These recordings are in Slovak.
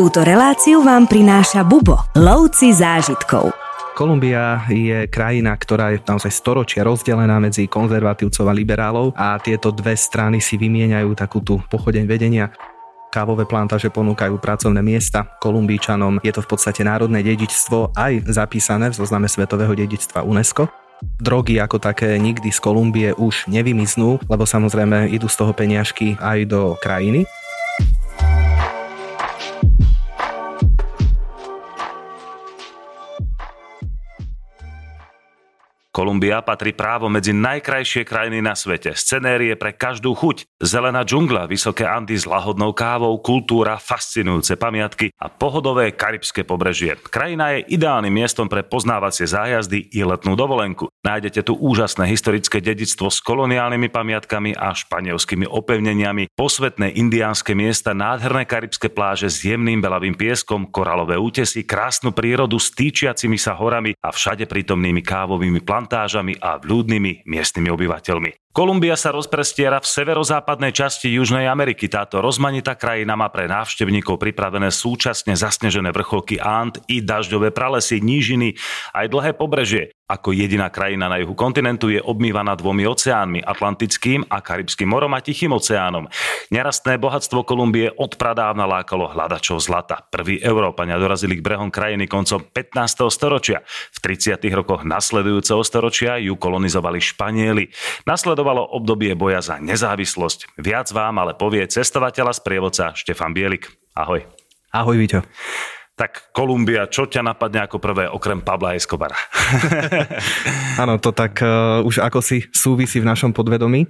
Túto reláciu vám prináša Bubo, lovci zážitkov. Kolumbia je krajina, ktorá je naozaj storočia rozdelená medzi konzervatívcov a liberálov a tieto dve strany si vymieňajú takú tú pochodeň vedenia. Kávové plantáže ponúkajú pracovné miesta Kolumbíčanom. Je to v podstate národné dedičstvo aj zapísané v zozname Svetového dedičstva UNESCO. Drogy ako také nikdy z Kolumbie už nevymiznú, lebo samozrejme idú z toho peniažky aj do krajiny. Kolumbia patrí právo medzi najkrajšie krajiny na svete. Scenérie pre každú chuť. Zelená džungla, vysoké Andy s lahodnou kávou, kultúra, fascinujúce pamiatky a pohodové karibské pobrežie. Krajina je ideálnym miestom pre poznávacie zájazdy i letnú dovolenku. Nájdete tu úžasné historické dedictvo s koloniálnymi pamiatkami a španielskými opevneniami, posvetné indiánske miesta, nádherné karibské pláže s jemným belavým pieskom, koralové útesy, krásnu prírodu s týčiacimi sa horami a všade prítomnými kávovými plánami plantážami a vľúdnymi miestnymi obyvateľmi. Kolumbia sa rozprestiera v severozápadnej časti Južnej Ameriky. Táto rozmanitá krajina má pre návštevníkov pripravené súčasne zasnežené vrcholky Ant i dažďové pralesy, nížiny, aj dlhé pobrežie. Ako jediná krajina na juhu kontinentu je obmývaná dvomi oceánmi, Atlantickým a Karibským morom a Tichým oceánom. Nerastné bohatstvo Kolumbie od pradávna lákalo hľadačov zlata. Prví Európania dorazili k brehom krajiny koncom 15. storočia. V 30. rokoch nasledujúceho storočia ju kolonizovali Španieli. Nasledovali nasledovalo obdobie boja za nezávislosť. Viac vám ale povie cestovateľa z prievodca Štefan Bielik. Ahoj. Ahoj, Vito. Tak Kolumbia, čo ťa napadne ako prvé, okrem Pabla Escobara? Áno, to tak uh, už ako si súvisí v našom podvedomí.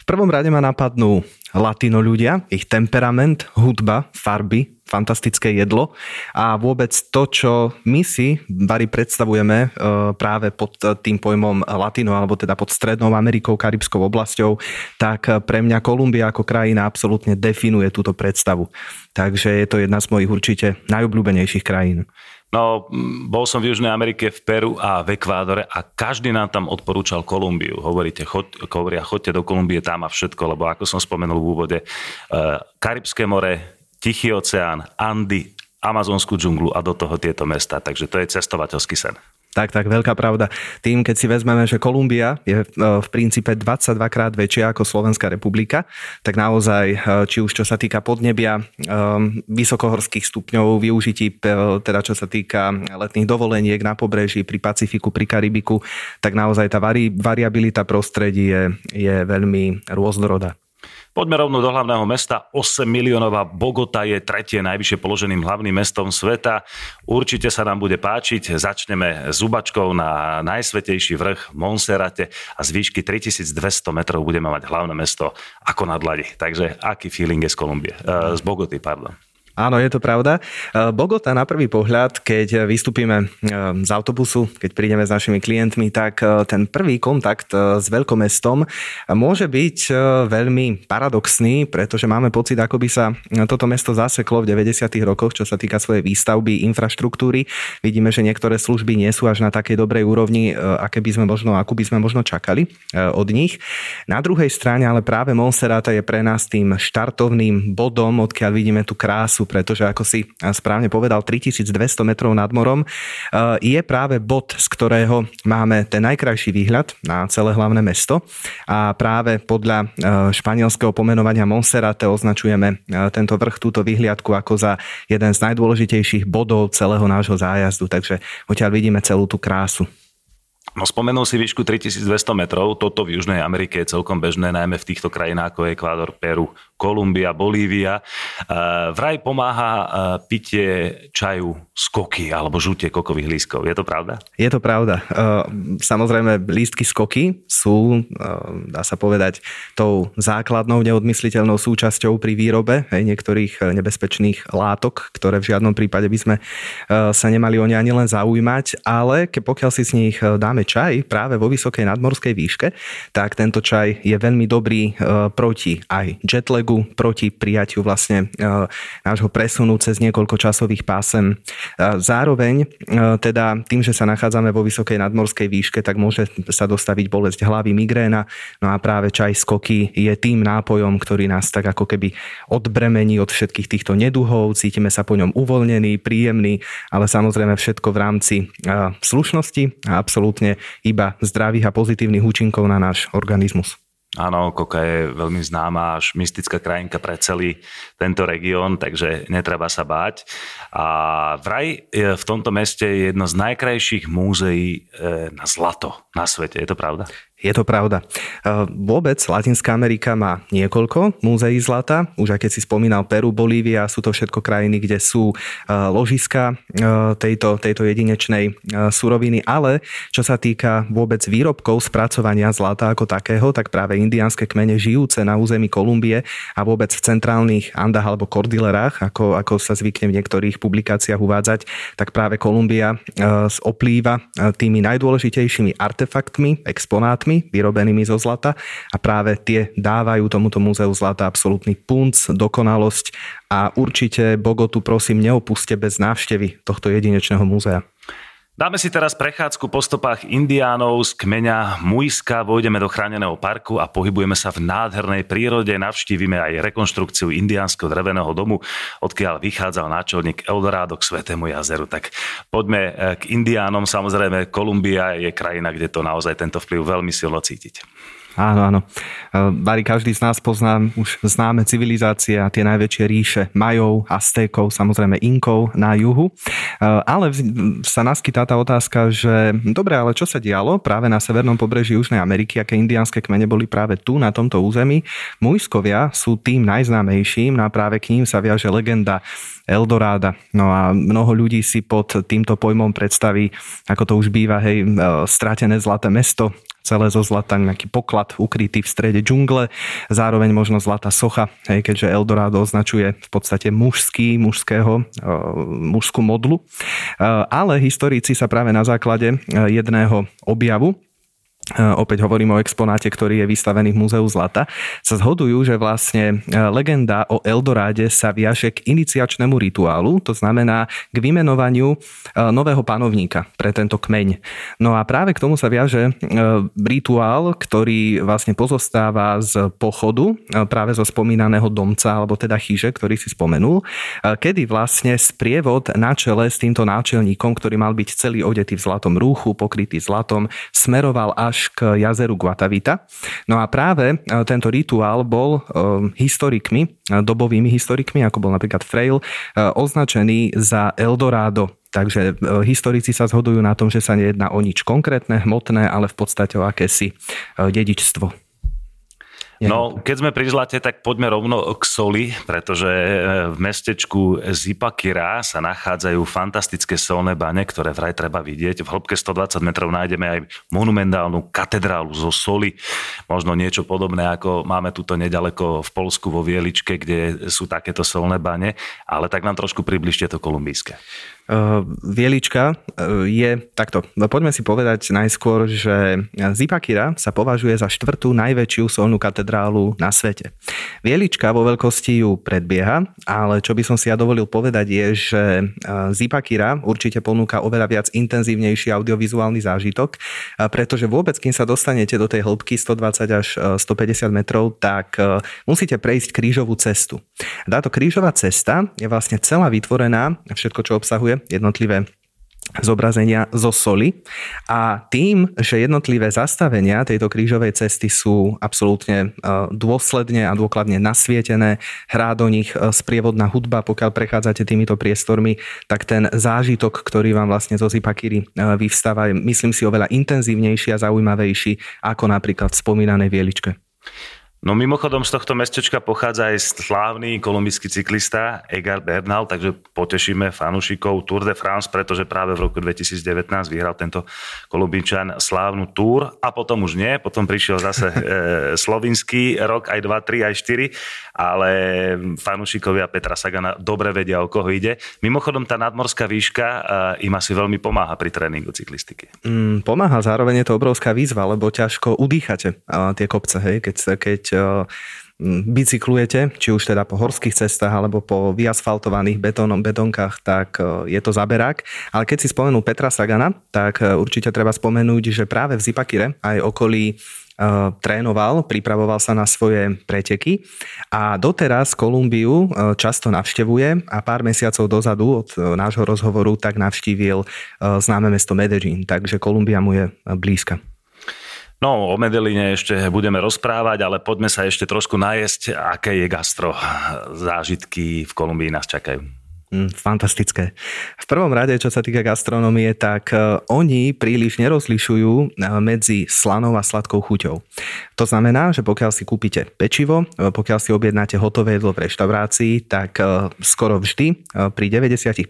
V prvom rade ma napadnú latino ľudia, ich temperament, hudba, farby, fantastické jedlo a vôbec to, čo my si Bari predstavujeme e, práve pod tým pojmom Latino alebo teda pod Strednou Amerikou, Karibskou oblasťou, tak pre mňa Kolumbia ako krajina absolútne definuje túto predstavu. Takže je to jedna z mojich určite najobľúbenejších krajín. No, bol som v Južnej Amerike, v Peru a v Ekvádore a každý nám tam odporúčal Kolumbiu. Hovoríte, chod, hovoria, chodte do Kolumbie, tam a všetko, lebo ako som spomenul v úvode, e, Karibské more, Tichý oceán, Andy, amazonskú džunglu a do toho tieto mesta. Takže to je cestovateľský sen. Tak, tak, veľká pravda. Tým, keď si vezmeme, že Kolumbia je e, v princípe 22 krát väčšia ako Slovenská republika, tak naozaj, e, či už čo sa týka podnebia, e, vysokohorských stupňov, využití, teda čo sa týka letných dovoleniek na pobreží, pri Pacifiku, pri Karibiku, tak naozaj tá vari, variabilita prostredí je, je veľmi rôznorodá. Poďme rovno do hlavného mesta. 8 miliónová Bogota je tretie najvyššie položeným hlavným mestom sveta. Určite sa nám bude páčiť. Začneme zubačkou na najsvetejší vrch Monserrate a z výšky 3200 metrov budeme mať hlavné mesto ako nad ladi. Takže aký feeling je z Kolumbie? Uh, z Bogoty, pardon. Áno, je to pravda. E, Bogota na prvý pohľad, keď vystúpime e, z autobusu, keď prídeme s našimi klientmi, tak e, ten prvý kontakt s veľkomestom môže byť veľmi paradoxný, pretože máme pocit, ako by sa toto mesto zaseklo v 90. rokoch, čo sa týka svojej výstavby, infraštruktúry. Vidíme, že niektoré služby nie sú až na takej dobrej úrovni, aké by sme možno, akú by sme možno čakali od nich. Na druhej strane ale práve Monserrata je pre nás tým štartovným bodom, odkiaľ vidíme tú krásu pretože ako si správne povedal, 3200 metrov nad morom eh, je práve bod, z ktorého máme ten najkrajší výhľad na celé hlavné mesto a práve podľa eh, španielského pomenovania Monserrate označujeme eh, tento vrch, túto vyhliadku ako za jeden z najdôležitejších bodov celého nášho zájazdu, takže odtiaľ vidíme celú tú krásu. No spomenul si výšku 3200 metrov, toto v Južnej Amerike je celkom bežné, najmä v týchto krajinách ako Ekvádor, Peru, Kolumbia, Bolívia. Vraj pomáha pitie čaju z koky alebo žutie kokových lístkov. Je to pravda? Je to pravda. Samozrejme, lístky z koky sú, dá sa povedať, tou základnou neodmysliteľnou súčasťou pri výrobe niektorých e, nebezpečných látok, ktoré v žiadnom prípade by sme e, sa nemali o ne ani len zaujímať, ale pokiaľ si z nich e, dáme čaj práve vo vysokej nadmorskej výške, tak tento čaj je veľmi dobrý proti aj jetlagu, proti prijatiu vlastne nášho presunu cez niekoľko časových pásem. Zároveň teda tým, že sa nachádzame vo vysokej nadmorskej výške, tak môže sa dostaviť bolesť hlavy, migréna. No a práve čaj skoky je tým nápojom, ktorý nás tak ako keby odbremení od všetkých týchto neduhov, cítime sa po ňom uvoľnený, príjemný, ale samozrejme všetko v rámci slušnosti a absolútne iba zdravých a pozitívnych účinkov na náš organizmus. Áno, Koka je veľmi známa až mystická krajinka pre celý tento región, takže netreba sa báť. A vraj v tomto meste je jedno z najkrajších múzeí e, na zlato na svete. Je to pravda? Je to pravda. E, vôbec Latinská Amerika má niekoľko múzeí zlata. Už aj keď si spomínal Peru, Bolívia, sú to všetko krajiny, kde sú e, ložiska e, tejto, tejto jedinečnej suroviny. Ale čo sa týka vôbec výrobkov spracovania zlata ako takého, tak práve indiánske kmene žijúce na území Kolumbie a vôbec v centrálnych Andách alebo Kordilerách, ako, ako sa zvykne v niektorých publikáciách uvádzať, tak práve Kolumbia oplýva tými najdôležitejšími artefaktmi, exponátmi, kusmi vyrobenými zo zlata a práve tie dávajú tomuto múzeu zlata absolútny punc, dokonalosť a určite Bogotu prosím neopuste bez návštevy tohto jedinečného múzea. Dáme si teraz prechádzku po stopách indiánov z kmeňa Mujska, vojdeme do chráneného parku a pohybujeme sa v nádhernej prírode, navštívime aj rekonštrukciu indiánskeho dreveného domu, odkiaľ vychádzal náčelník Eldorado k Svetému jazeru. Tak poďme eh, k indiánom, samozrejme Kolumbia je krajina, kde to naozaj tento vplyv veľmi silno cítiť. Áno, áno. Bari každý z nás pozná už známe civilizácie a tie najväčšie ríše Majov, Aztékov, samozrejme Inkov na juhu. Ale sa naskytá tá otázka, že dobre, ale čo sa dialo práve na severnom pobreží Južnej Ameriky, aké indiánske kmene boli práve tu, na tomto území. Mujskovia sú tým najznámejším no a práve k ním sa viaže legenda Eldoráda. No a mnoho ľudí si pod týmto pojmom predstaví, ako to už býva, hej, stratené zlaté mesto, celé zo zlata, nejaký poklad ukrytý v strede džungle, zároveň možno zlatá socha, hej, keďže Eldorado označuje v podstate mužský, mužského, e, mužskú modlu. E, ale historici sa práve na základe e, jedného objavu opäť hovorím o exponáte, ktorý je vystavený v Múzeu zlata, sa zhodujú, že vlastne e, legenda o Eldoráde sa viaže k iniciačnému rituálu, to znamená k vymenovaniu e, nového panovníka pre tento kmeň. No a práve k tomu sa viaže e, rituál, ktorý vlastne pozostáva z pochodu práve zo spomínaného domca, alebo teda chyže, ktorý si spomenul, kedy vlastne sprievod na čele s týmto náčelníkom, ktorý mal byť celý odetý v zlatom rúchu, pokrytý zlatom, smeroval až až k jazeru Guatavita. No a práve e, tento rituál bol e, historikmi, e, dobovými historikmi, ako bol napríklad Frail, označený za Eldorado Takže historici sa zhodujú na tom, že sa nejedná o nič konkrétne, hmotné, ale v podstate o akési dedičstvo. No, keď sme pri zlate, tak poďme rovno k soli, pretože e, v mestečku Zipakira sa nachádzajú fantastické solné bane, ktoré vraj treba vidieť. V hĺbke 120 metrov nájdeme aj monumentálnu katedrálu zo soli, možno niečo podobné, ako máme tuto nedaleko v Polsku vo Vieličke, kde sú takéto solné bane, ale tak nám trošku približte to kolumbijské. Uh, Vielička uh, je takto. No, poďme si povedať najskôr, že Zipakira sa považuje za štvrtú najväčšiu solnú katedrálu na svete. Vielička vo veľkosti ju predbieha, ale čo by som si ja dovolil povedať je, že uh, Zipakira určite ponúka oveľa viac intenzívnejší audiovizuálny zážitok, pretože vôbec, kým sa dostanete do tej hĺbky 120 až 150 metrov, tak musíte prejsť krížovú cestu. Táto krížová cesta je vlastne celá vytvorená, všetko, čo obsahuje, jednotlivé zobrazenia zo soli a tým, že jednotlivé zastavenia tejto krížovej cesty sú absolútne e, dôsledne a dôkladne nasvietené, hrá do nich e, sprievodná hudba, pokiaľ prechádzate týmito priestormi, tak ten zážitok, ktorý vám vlastne zo Zipakíry e, vyvstáva, je myslím si oveľa intenzívnejší a zaujímavejší ako napríklad v spomínanej Vieličke. No mimochodom z tohto mestečka pochádza aj slávny kolumbijský cyklista Egar Bernal, takže potešíme fanúšikov Tour de France, pretože práve v roku 2019 vyhral tento kolumbinčan slávnu Tour a potom už nie, potom prišiel zase e, slovinský rok, aj 2, 3, aj 4, ale fanúšikovia Petra Sagana dobre vedia, o koho ide. Mimochodom tá nadmorská výška e, im asi veľmi pomáha pri tréningu cyklistiky. Mm, pomáha, zároveň je to obrovská výzva, lebo ťažko udýchate tie kopce, hej, keď, keď bicyklujete, či už teda po horských cestách alebo po vyasfaltovaných betónom, betónkach, tak je to zaberák. Ale keď si spomenul Petra Sagana, tak určite treba spomenúť, že práve v Zipakire aj okolí trénoval, pripravoval sa na svoje preteky a doteraz Kolumbiu často navštevuje a pár mesiacov dozadu od nášho rozhovoru tak navštívil známe mesto Medellín, takže Kolumbia mu je blízka. No, o Medeline ešte budeme rozprávať, ale poďme sa ešte trošku najesť, aké je gastro. Zážitky v Kolumbii nás čakajú. Mm, fantastické. V prvom rade, čo sa týka gastronomie, tak e, oni príliš nerozlišujú e, medzi slanou a sladkou chuťou. To znamená, že pokiaľ si kúpite pečivo, e, pokiaľ si objednáte hotové jedlo v reštaurácii, tak skoro vždy pri 90%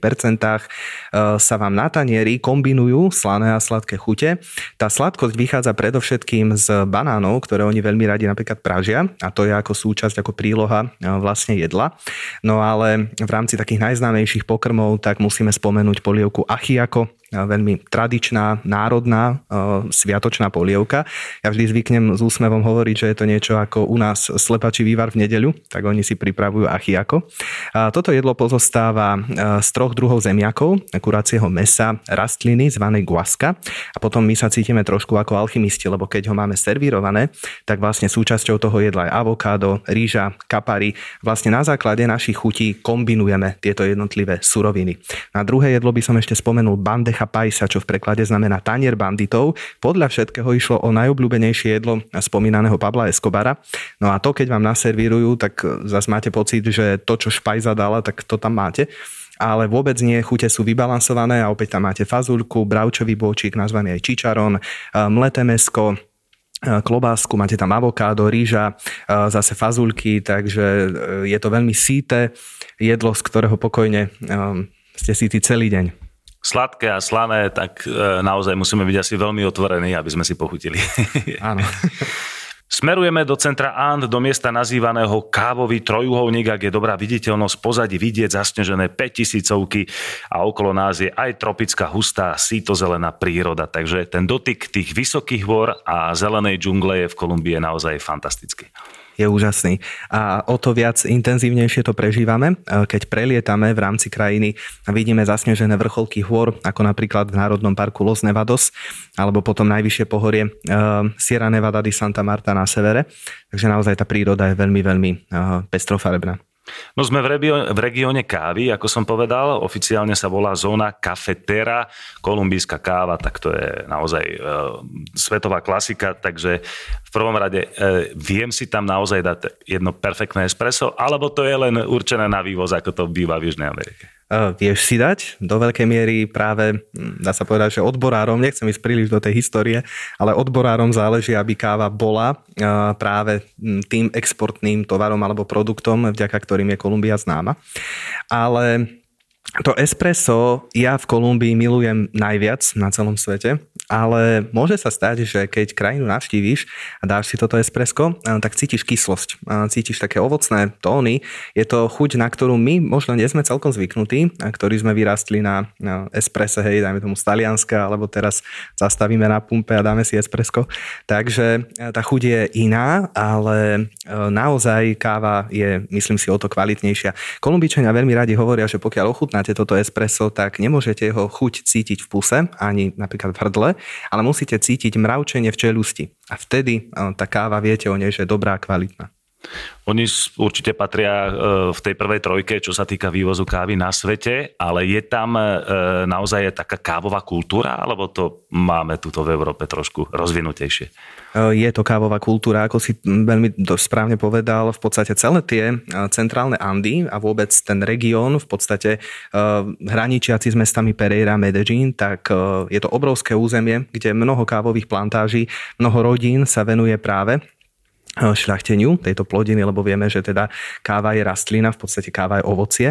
sa vám na tanieri kombinujú slané a sladké chute. Tá sladkosť vychádza predovšetkým z banánov, ktoré oni veľmi radi napríklad pražia a to je ako súčasť, ako príloha vlastne jedla. No ale v rámci takých najznámejších najznámejších pokrmov, tak musíme spomenúť polievku achiako, veľmi tradičná, národná, sviatočná polievka. Ja vždy zvyknem s úsmevom hovoriť, že je to niečo ako u nás slepačí vývar v nedeľu, tak oni si pripravujú achiako. Toto jedlo pozostáva z troch druhov zemiakov, kuracieho mesa, rastliny zvanej guaska a potom my sa cítime trošku ako alchymisti, lebo keď ho máme servírované, tak vlastne súčasťou toho jedla je avokádo, rýža, kapary. Vlastne na základe našich chutí kombinujeme tieto jednotlivé suroviny. Na druhé jedlo by som ešte spomenul bandech bandeja paisa, čo v preklade znamená tanier banditov. Podľa všetkého išlo o najobľúbenejšie jedlo spomínaného Pabla Escobara. No a to, keď vám naservírujú, tak zase máte pocit, že to, čo špajza dala, tak to tam máte ale vôbec nie, chute sú vybalansované a opäť tam máte fazulku, bravčový bôčik, nazvaný aj čičaron, mleté mesko, klobásku, máte tam avokádo, rýža, zase fazulky, takže e, je to veľmi síte jedlo, z ktorého pokojne ste síti celý deň sladké a slané, tak e, naozaj musíme byť asi veľmi otvorení, aby sme si pochutili. Áno. Smerujeme do centra And, do miesta nazývaného Kávový trojuholník, ak je dobrá viditeľnosť pozadí vidieť zasnežené 5000 a okolo nás je aj tropická hustá sítozelená príroda. Takže ten dotyk tých vysokých hôr a zelenej džungle je v Kolumbii naozaj fantastický je úžasný. A o to viac intenzívnejšie to prežívame, e, keď prelietame v rámci krajiny a vidíme zasnežené vrcholky hôr, ako napríklad v Národnom parku Los Nevados, alebo potom najvyššie pohorie e, Sierra Nevada de Santa Marta na severe. Takže naozaj tá príroda je veľmi, veľmi e, pestrofarebná. No sme v, regióne, kávy, ako som povedal, oficiálne sa volá zóna Cafetera, kolumbijská káva, tak to je naozaj e, svetová klasika, takže v prvom rade e, viem si tam naozaj dať jedno perfektné espresso, alebo to je len určené na vývoz, ako to býva v Južnej Amerike vieš si dať do veľkej miery práve, hm, dá sa povedať, že odborárom, nechcem ísť príliš do tej histórie, ale odborárom záleží, aby káva bola práve hm, tým exportným tovarom alebo produktom, vďaka ktorým je Kolumbia známa. Ale to espresso ja v Kolumbii milujem najviac na celom svete, ale môže sa stať, že keď krajinu navštívíš a dáš si toto espresso, tak cítiš kyslosť, cítiš také ovocné tóny. Je to chuť, na ktorú my možno nie sme celkom zvyknutí, a ktorí sme vyrastli na, espresso, hej, dajme tomu z Talianska, alebo teraz zastavíme na pumpe a dáme si espresso. Takže e, tá chuť je iná, ale naozaj káva je, myslím si, o to kvalitnejšia. Kolumbičania veľmi radi hovoria, že pokiaľ ochutná ochutnáte toto espresso, tak nemôžete jeho chuť cítiť v puse, ani napríklad v hrdle, ale musíte cítiť mravčenie v čelusti. A vtedy eh, tá káva, viete o nej, že je dobrá a kvalitná. Oni určite patria e, v tej prvej trojke, čo sa týka vývozu kávy na svete, ale je tam e, naozaj taká kávová kultúra, alebo to máme tuto v Európe trošku rozvinutejšie? E, je to kávová kultúra, ako si veľmi správne povedal, v podstate celé tie centrálne Andy a vôbec ten región, v podstate hraničiaci s mestami Pereira, Medellín, tak je to obrovské územie, kde mnoho kávových plantáží, mnoho rodín sa venuje práve šľachteniu tejto plodiny, lebo vieme, že teda káva je rastlina, v podstate káva je ovocie.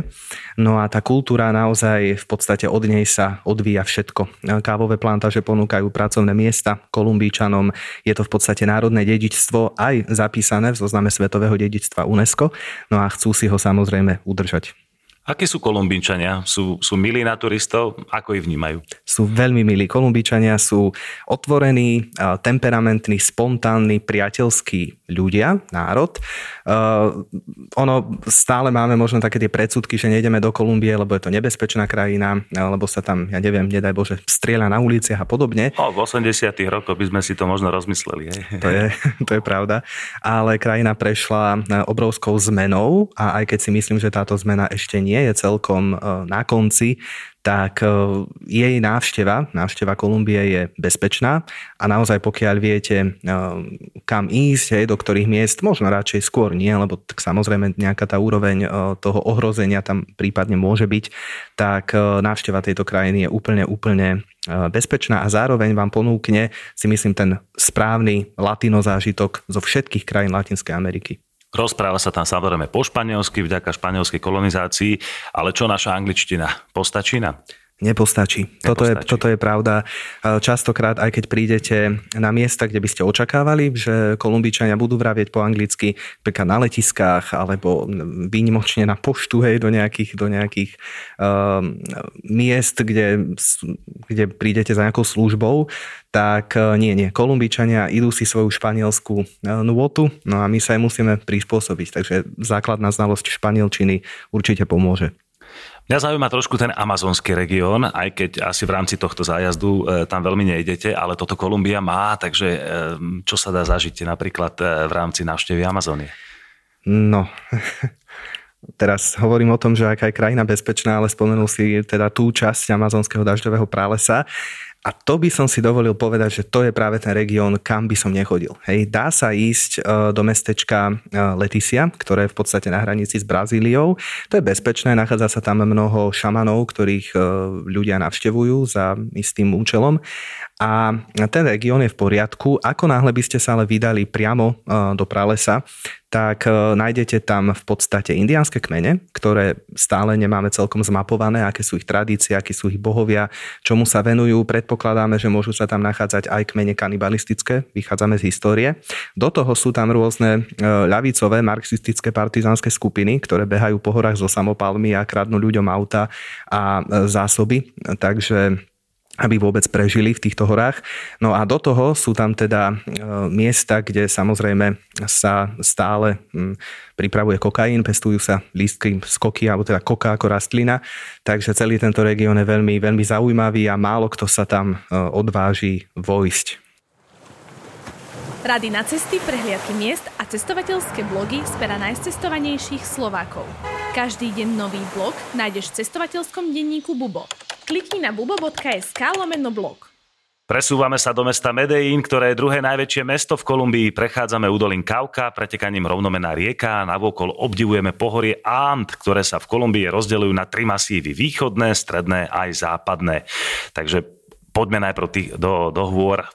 No a tá kultúra naozaj v podstate od nej sa odvíja všetko. Kávové plantáže ponúkajú pracovné miesta Kolumbíčanom, je to v podstate národné dedičstvo aj zapísané v zozname Svetového dedičstva UNESCO, no a chcú si ho samozrejme udržať. Akí sú Kolumbínčania? Sú, sú milí na turistov? Ako ich vnímajú? Sú veľmi milí. Kolumbíčania sú otvorení, temperamentní, spontánni, priateľskí ľudia, národ. Uh, ono stále máme možno také tie predsudky, že nejdeme do Kolumbie, lebo je to nebezpečná krajina, lebo sa tam, ja neviem, nedaj Bože, strieľa na uliciach a podobne. O, v 80 rokoch by sme si to možno rozmysleli. Hej. To, je, to je pravda. Ale krajina prešla obrovskou zmenou a aj keď si myslím, že táto zmena ešte nie nie je celkom e, na konci, tak e, jej návšteva, návšteva Kolumbie je bezpečná a naozaj pokiaľ viete, e, kam ísť, do ktorých miest, možno radšej skôr nie, lebo tak samozrejme nejaká tá úroveň toho ohrozenia tam prípadne môže byť, tak návšteva tejto krajiny je úplne, úplne bezpečná a zároveň vám ponúkne si myslím ten správny latino zážitok zo všetkých krajín Latinskej Ameriky. Rozpráva sa tam samozrejme po španielsky, vďaka španielskej kolonizácii, ale čo naša angličtina? Postačí nám? Nepostačí. Nepostačí. Toto, je, toto je pravda. Častokrát, aj keď prídete na miesta, kde by ste očakávali, že Kolumbičania budú vravieť po anglicky, napríklad na letiskách, alebo výnimočne na poštu, hej, do nejakých, do nejakých um, miest, kde, kde prídete za nejakou službou, tak uh, nie, nie. Kolumbičania idú si svoju španielskú nôtu, no a my sa aj musíme prispôsobiť. Takže základná znalosť španielčiny určite pomôže. Mňa zaujíma trošku ten amazonský región, aj keď asi v rámci tohto zájazdu e, tam veľmi nejdete, ale toto Kolumbia má, takže e, čo sa dá zažiť napríklad e, v rámci návštevy Amazónie? No, teraz hovorím o tom, že aká je krajina bezpečná, ale spomenul si teda tú časť amazonského dažďového pralesa. A to by som si dovolil povedať, že to je práve ten región, kam by som nechodil. Hej, dá sa ísť e, do mestečka e, Leticia, ktoré je v podstate na hranici s Brazíliou. To je bezpečné, nachádza sa tam mnoho šamanov, ktorých e, ľudia navštevujú za istým účelom. A ten región je v poriadku. Ako náhle by ste sa ale vydali priamo do pralesa, tak nájdete tam v podstate indiánske kmene, ktoré stále nemáme celkom zmapované, aké sú ich tradície, akí sú ich bohovia, čomu sa venujú. Predpokladáme, že môžu sa tam nachádzať aj kmene kanibalistické, vychádzame z histórie. Do toho sú tam rôzne ľavicové marxistické partizánske skupiny, ktoré behajú po horách so samopalmi a kradnú ľuďom auta a zásoby. Takže aby vôbec prežili v týchto horách. No a do toho sú tam teda e, miesta, kde samozrejme sa stále hm, pripravuje kokain, pestujú sa lístky z koky, alebo teda koka ako rastlina, takže celý tento región je veľmi, veľmi zaujímavý a málo kto sa tam e, odváži vojsť. Rady na cesty, prehliadky miest a cestovateľské blogy z pera najcestovanejších Slovákov. Každý deň nový blog nájdeš v cestovateľskom denníku Bubo. Klikni na bubo.sk lomeno blog. Presúvame sa do mesta Medellín, ktoré je druhé najväčšie mesto v Kolumbii. Prechádzame údolím Kauka, pretekaním rovnomená rieka a navokol obdivujeme pohorie Ant, ktoré sa v Kolumbii rozdeľujú na tri masívy. Východné, stredné aj západné. Takže poďme najprv tých, do, do hôr. E,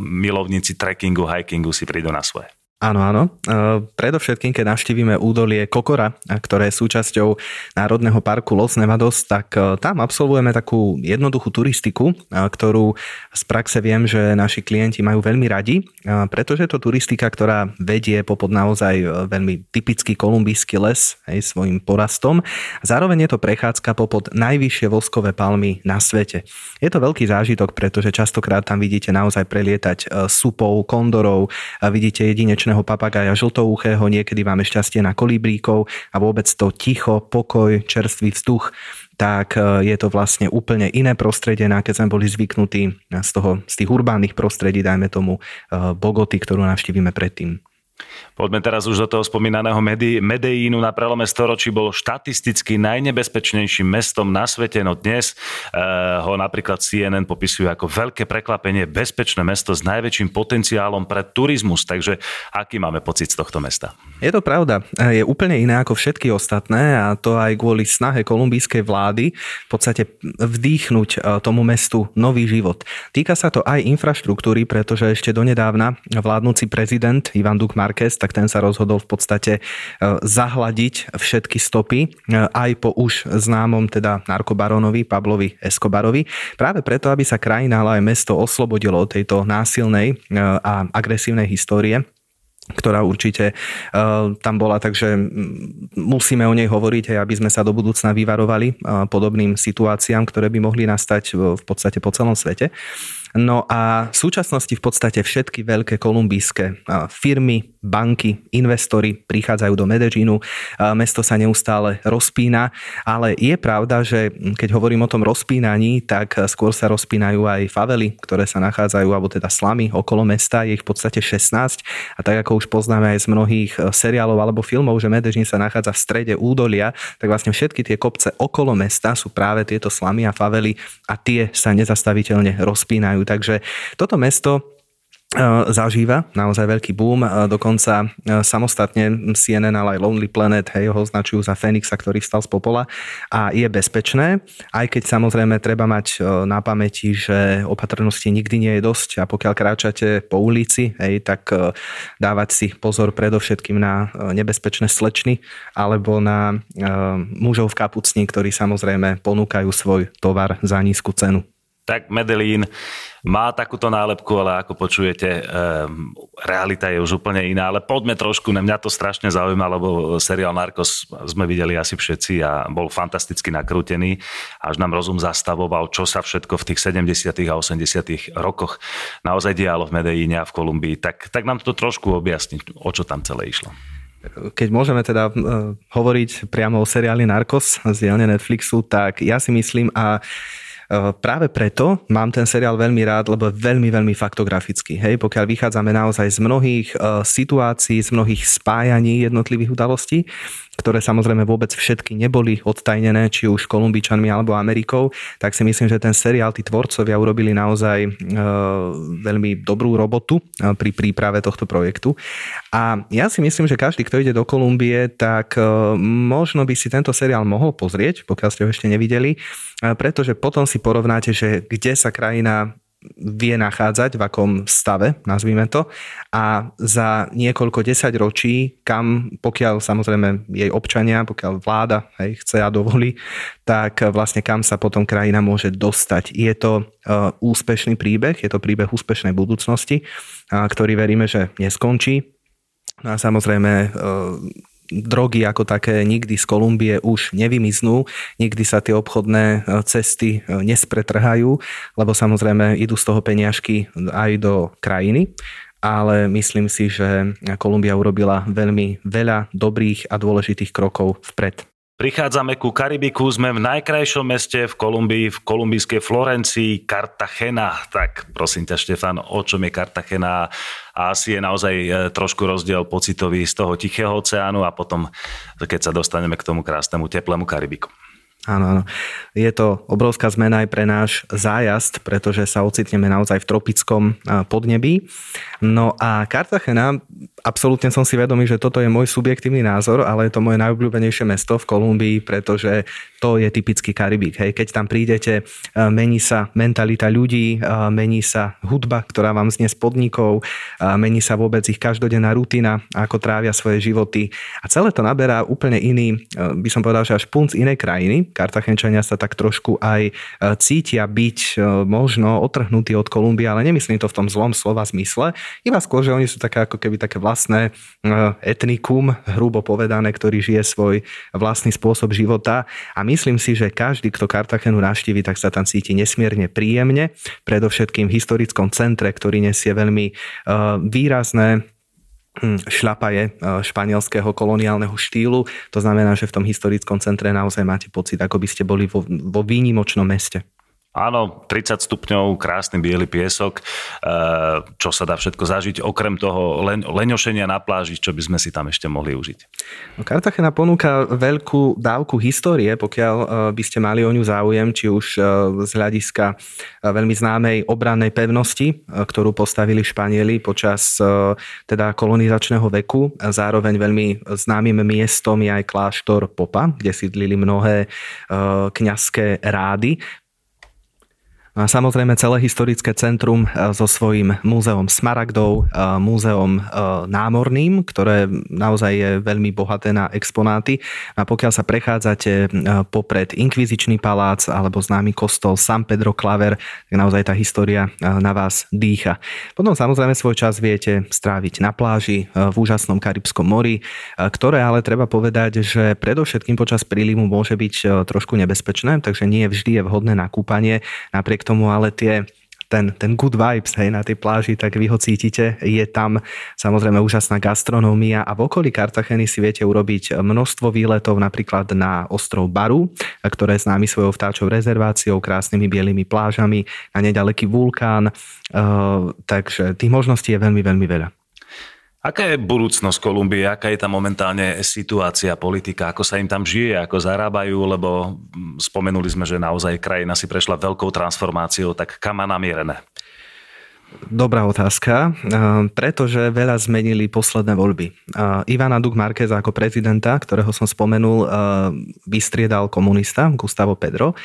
milovníci trekkingu, hikingu si prídu na svoje. Áno, áno. E, predovšetkým, keď navštívime údolie Kokora, ktoré je súčasťou Národného parku Los Nevados, tak e, tam absolvujeme takú jednoduchú turistiku, e, ktorú z praxe viem, že naši klienti majú veľmi radi, pretože je to turistika, ktorá vedie popod naozaj veľmi typický kolumbijský les hej, svojim porastom. Zároveň je to prechádzka popod najvyššie voskové palmy na svete. Je to veľký zážitok, pretože častokrát tam vidíte naozaj prelietať supov, kondorov, vidíte jedinečné slnečného papagaja žltouchého, niekedy máme šťastie na kolibríkov a vôbec to ticho, pokoj, čerstvý vzduch, tak e, je to vlastne úplne iné prostredie, na keď sme boli zvyknutí z, toho, z tých urbánnych prostredí, dajme tomu e, Bogoty, ktorú navštívime predtým. Poďme teraz už do toho spomínaného Medellínu. Na prelome storočí bol štatisticky najnebezpečnejším mestom na svete, no dnes uh, ho napríklad CNN popisuje ako veľké prekvapenie, bezpečné mesto s najväčším potenciálom pre turizmus. Takže aký máme pocit z tohto mesta? Je to pravda. Je úplne iné ako všetky ostatné a to aj kvôli snahe kolumbijskej vlády v podstate vdýchnuť e, tomu mestu nový život. Týka sa to aj infraštruktúry, pretože ešte donedávna vládnúci prezident Ivan Duk Marquez, tak ten sa rozhodol v podstate e, zahladiť všetky stopy e, aj po už známom teda narkobaronovi Pablovi Escobarovi. Práve preto, aby sa krajina, ale aj mesto oslobodilo od tejto násilnej e, a agresívnej histórie ktorá určite uh, tam bola, takže musíme o nej hovoriť, aby sme sa do budúcna vyvarovali uh, podobným situáciám, ktoré by mohli nastať v podstate po celom svete. No a v súčasnosti v podstate všetky veľké kolumbijské firmy, banky, investori prichádzajú do Medellínu, mesto sa neustále rozpína, ale je pravda, že keď hovorím o tom rozpínaní, tak skôr sa rozpínajú aj favely, ktoré sa nachádzajú, alebo teda slamy okolo mesta, je ich v podstate 16 a tak ako už poznáme aj z mnohých e, seriálov alebo filmov, že Medellín sa nachádza v strede údolia, tak vlastne všetky tie kopce okolo mesta sú práve tieto slamy a favely a tie sa nezastaviteľne rozpínajú. Takže toto mesto E, zažíva naozaj veľký boom. E, dokonca e, samostatne CNN, ale aj Lonely Planet hej, ho označujú za Fenixa, ktorý vstal z popola a je bezpečné, aj keď samozrejme treba mať na pamäti, že opatrnosti nikdy nie je dosť a pokiaľ kráčate po ulici, hej, tak dávať si pozor predovšetkým na nebezpečné slečny alebo na mužov v kapucni, ktorí samozrejme ponúkajú svoj tovar za nízku cenu tak Medellín má takúto nálepku, ale ako počujete, um, realita je už úplne iná. Ale poďme trošku, na mňa to strašne zaujíma, lebo seriál Narcos sme videli asi všetci a bol fantasticky nakrútený. Až nám rozum zastavoval, čo sa všetko v tých 70. a 80. rokoch naozaj dialo v Medellíne a v Kolumbii. Tak, tak nám to trošku objasniť, o čo tam celé išlo keď môžeme teda uh, hovoriť priamo o seriáli Narcos z dielne Netflixu, tak ja si myslím a Eh, práve preto mám ten seriál veľmi rád, lebo je veľmi, veľmi faktografický. Hej, pokiaľ vychádzame naozaj z mnohých eh, situácií, z mnohých spájaní jednotlivých udalostí, ktoré samozrejme vôbec všetky neboli odtajnené, či už Kolumbičanmi alebo Amerikou, tak si myslím, že ten seriál tí tvorcovia urobili naozaj e, veľmi dobrú robotu e, pri príprave tohto projektu. A ja si myslím, že každý, kto ide do Kolumbie, tak e, možno by si tento seriál mohol pozrieť, pokiaľ ste ho ešte nevideli, e, pretože potom si porovnáte, že kde sa krajina vie nachádzať, v akom stave, nazvime to, a za niekoľko desať ročí, kam, pokiaľ samozrejme jej občania, pokiaľ vláda hej, chce a dovolí, tak vlastne kam sa potom krajina môže dostať. Je to uh, úspešný príbeh, je to príbeh úspešnej budúcnosti, uh, ktorý veríme, že neskončí. No a samozrejme uh, drogy ako také nikdy z Kolumbie už nevymiznú, nikdy sa tie obchodné e, cesty e, nespretrhajú, lebo samozrejme idú z toho peniažky aj do krajiny ale myslím si, že Kolumbia urobila veľmi veľa dobrých a dôležitých krokov vpred. Prichádzame ku Karibiku, sme v najkrajšom meste v Kolumbii, v kolumbijskej Florencii, Cartagena. Tak prosím ťa, Štefan, o čom je Cartagena? A asi je naozaj e, trošku rozdiel pocitový z toho Tichého oceánu a potom, keď sa dostaneme k tomu krásnemu teplému Karibiku. Áno, áno. Je to obrovská zmena aj pre náš zájazd, pretože sa ocitneme naozaj v tropickom podnebí. No a Cartagena, absolútne som si vedomý, že toto je môj subjektívny názor, ale je to moje najobľúbenejšie mesto v Kolumbii, pretože to je typický Karibik. Hej. Keď tam prídete, mení sa mentalita ľudí, mení sa hudba, ktorá vám znie z podnikov, mení sa vôbec ich každodenná rutina, ako trávia svoje životy. A celé to naberá úplne iný, by som povedal, že až punc inej krajiny, Kartachenčania sa tak trošku aj e, cítia byť e, možno otrhnutí od Kolumbie, ale nemyslím to v tom zlom slova zmysle, iba skôr, že oni sú také ako keby také vlastné e, etnikum, hrubo povedané, ktorý žije svoj vlastný spôsob života a myslím si, že každý, kto Kartachenu navštívi, tak sa tam cíti nesmierne príjemne, predovšetkým v historickom centre, ktorý nesie veľmi výrazné Hm, šľapaje eh, španielského koloniálneho štýlu. To znamená, že v tom historickom centre naozaj máte pocit, ako by ste boli vo, vo výnimočnom meste. Áno, 30 stupňov, krásny biely piesok, eh, čo sa dá všetko zažiť, okrem toho leňošenia na pláži, čo by sme si tam ešte mohli užiť. No, Cartagena ponúka veľkú dávku histórie, pokiaľ eh, by ste mali o ňu záujem, či už eh, z hľadiska veľmi známej obrannej pevnosti, ktorú postavili Španieli počas teda kolonizačného veku. Zároveň veľmi známym miestom je aj kláštor Popa, kde sídlili mnohé kňazské rády. No a samozrejme celé historické centrum e, so svojím múzeom Smaragdov, e, múzeom e, námorným, ktoré naozaj je veľmi bohaté na exponáty. A pokiaľ sa prechádzate popred Inkvizičný palác alebo známy kostol San Pedro Claver, tak naozaj tá história na vás dýcha. Potom samozrejme svoj čas viete stráviť na pláži v úžasnom Karibskom mori, ktoré ale treba povedať, že predovšetkým počas prílivu môže byť trošku nebezpečné, takže nie vždy je vhodné na kúpanie. Napriek tomu ale tie ten, ten good vibes hej, na tej pláži, tak vy ho cítite. Je tam samozrejme úžasná gastronómia a v okolí Kartacheny si viete urobiť množstvo výletov napríklad na ostrov Baru, ktoré je známy svojou vtáčou rezerváciou, krásnymi bielými plážami, na nedaleký vulkán. Uh, takže tých možností je veľmi, veľmi veľa. Aká je budúcnosť Kolumbie? Aká je tam momentálne situácia, politika? Ako sa im tam žije? Ako zarábajú? Lebo hm, spomenuli sme, že naozaj krajina si prešla veľkou transformáciou. Tak kam má namierené? Dobrá otázka, pretože veľa zmenili posledné voľby. Ivana Duk Marquez ako prezidenta, ktorého som spomenul, vystriedal komunista Gustavo Pedro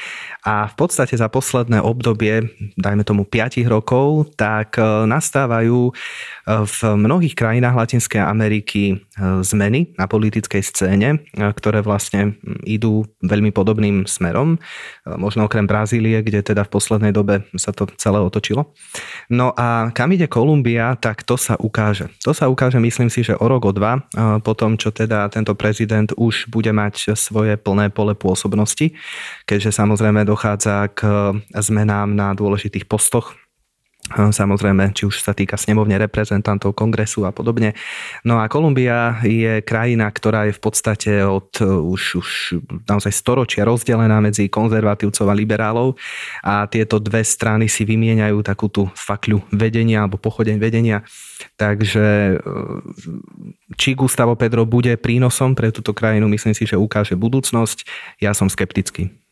a v podstate za posledné obdobie, dajme tomu 5 rokov, tak nastávajú v mnohých krajinách Latinskej Ameriky zmeny na politickej scéne, ktoré vlastne idú veľmi podobným smerom, možno okrem Brazílie, kde teda v poslednej dobe sa to celé otočilo. No a kam ide Kolumbia, tak to sa ukáže. To sa ukáže, myslím si, že o rok, o dva, po tom, čo teda tento prezident už bude mať svoje plné pole pôsobnosti, keďže samozrejme dochádza k zmenám na dôležitých postoch Samozrejme, či už sa týka snemovne reprezentantov, kongresu a podobne. No a Kolumbia je krajina, ktorá je v podstate od už, už naozaj storočia rozdelená medzi konzervatívcov a liberálov a tieto dve strany si vymieňajú takú tú fakľu vedenia alebo pochodeň vedenia. Takže e, či Gustavo Pedro bude prínosom pre túto krajinu, myslím si, že ukáže budúcnosť. Ja som skeptický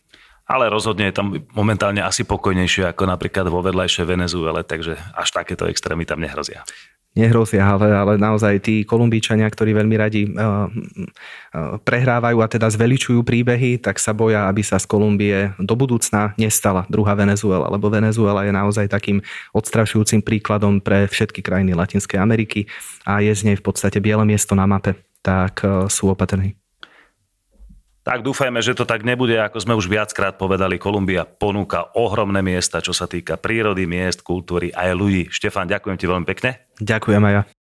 ale rozhodne je tam momentálne asi pokojnejšie ako napríklad vo vedľajšej Venezuele, takže až takéto extrémy tam nehrozia. Nehrozia, ale, ale naozaj tí Kolumbíčania, ktorí veľmi radi uh, uh, prehrávajú a teda zveličujú príbehy, tak sa boja, aby sa z Kolumbie do budúcna nestala druhá Venezuela, lebo Venezuela je naozaj takým odstrašujúcim príkladom pre všetky krajiny Latinskej Ameriky a je z nej v podstate biele miesto na mape, tak uh, sú opatrní. Tak dúfajme, že to tak nebude, ako sme už viackrát povedali. Kolumbia ponúka ohromné miesta, čo sa týka prírody, miest, kultúry aj ľudí. Štefan, ďakujem ti veľmi pekne. Ďakujem aj ja.